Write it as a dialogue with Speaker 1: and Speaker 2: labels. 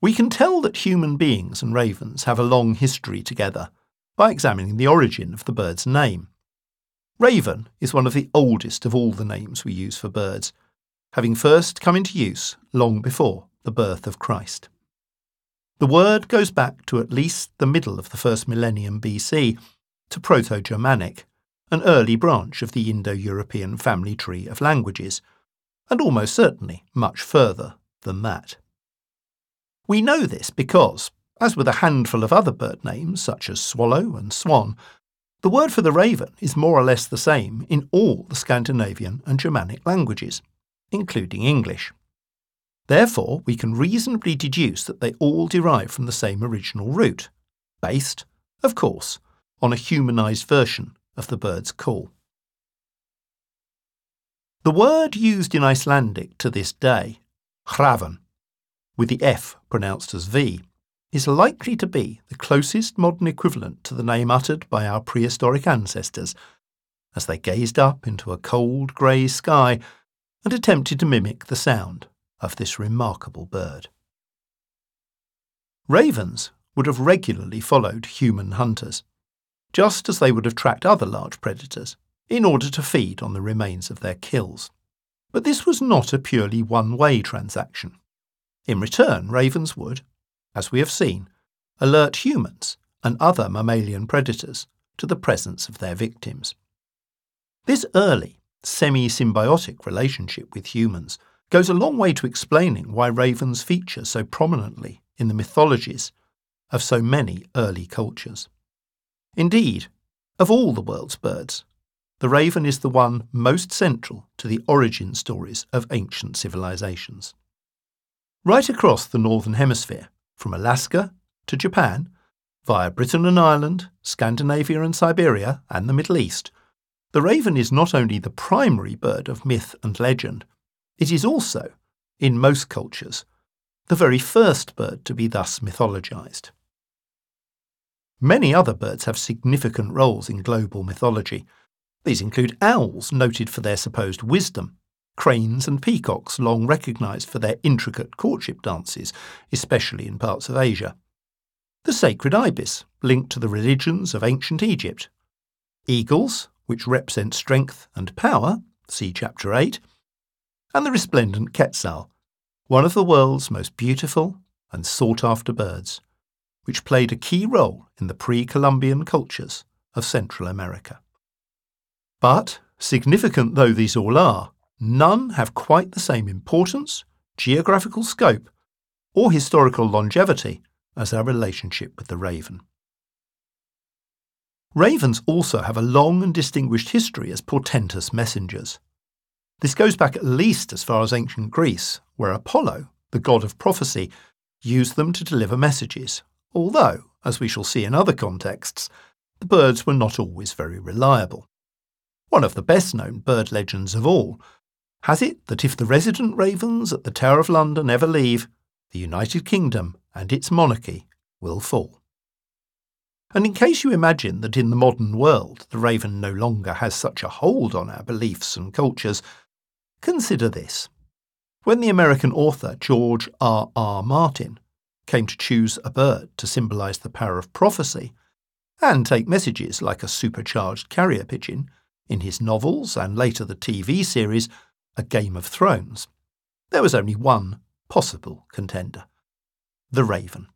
Speaker 1: We can tell that human beings and ravens have a long history together by examining the origin of the bird's name. Raven is one of the oldest of all the names we use for birds, having first come into use long before the birth of Christ. The word goes back to at least the middle of the first millennium BC, to Proto Germanic, an early branch of the Indo European family tree of languages, and almost certainly much further than that. We know this because, as with a handful of other bird names such as swallow and swan, the word for the raven is more or less the same in all the Scandinavian and Germanic languages, including English. Therefore, we can reasonably deduce that they all derive from the same original root, based, of course, on a humanised version of the bird's call. The word used in Icelandic to this day, hrafn, with the F pronounced as V, is likely to be the closest modern equivalent to the name uttered by our prehistoric ancestors as they gazed up into a cold grey sky and attempted to mimic the sound of this remarkable bird. Ravens would have regularly followed human hunters just as they would have tracked other large predators, in order to feed on the remains of their kills. But this was not a purely one way transaction. In return, ravens would, as we have seen, alert humans and other mammalian predators to the presence of their victims. This early, semi symbiotic relationship with humans goes a long way to explaining why ravens feature so prominently in the mythologies of so many early cultures. Indeed, of all the world's birds, the raven is the one most central to the origin stories of ancient civilizations. Right across the Northern Hemisphere, from Alaska to Japan, via Britain and Ireland, Scandinavia and Siberia, and the Middle East, the raven is not only the primary bird of myth and legend, it is also, in most cultures, the very first bird to be thus mythologized. Many other birds have significant roles in global mythology. These include owls, noted for their supposed wisdom, cranes and peacocks, long recognised for their intricate courtship dances, especially in parts of Asia. The sacred ibis, linked to the religions of ancient Egypt. Eagles, which represent strength and power, see chapter 8. And the resplendent quetzal, one of the world's most beautiful and sought after birds which played a key role in the pre Columbian cultures of Central America. But, significant though these all are, none have quite the same importance, geographical scope, or historical longevity as our relationship with the raven. Ravens also have a long and distinguished history as portentous messengers. This goes back at least as far as ancient Greece, where Apollo, the god of prophecy, used them to deliver messages although, as we shall see in other contexts, the birds were not always very reliable. One of the best known bird legends of all has it that if the resident ravens at the Tower of London ever leave, the United Kingdom and its monarchy will fall. And in case you imagine that in the modern world the raven no longer has such a hold on our beliefs and cultures, consider this. When the American author George R. R. Martin came to choose a bird to symbolise the power of prophecy, and take messages like a supercharged carrier pigeon in his novels and later the TV series A Game of Thrones, there was only one possible contender the raven.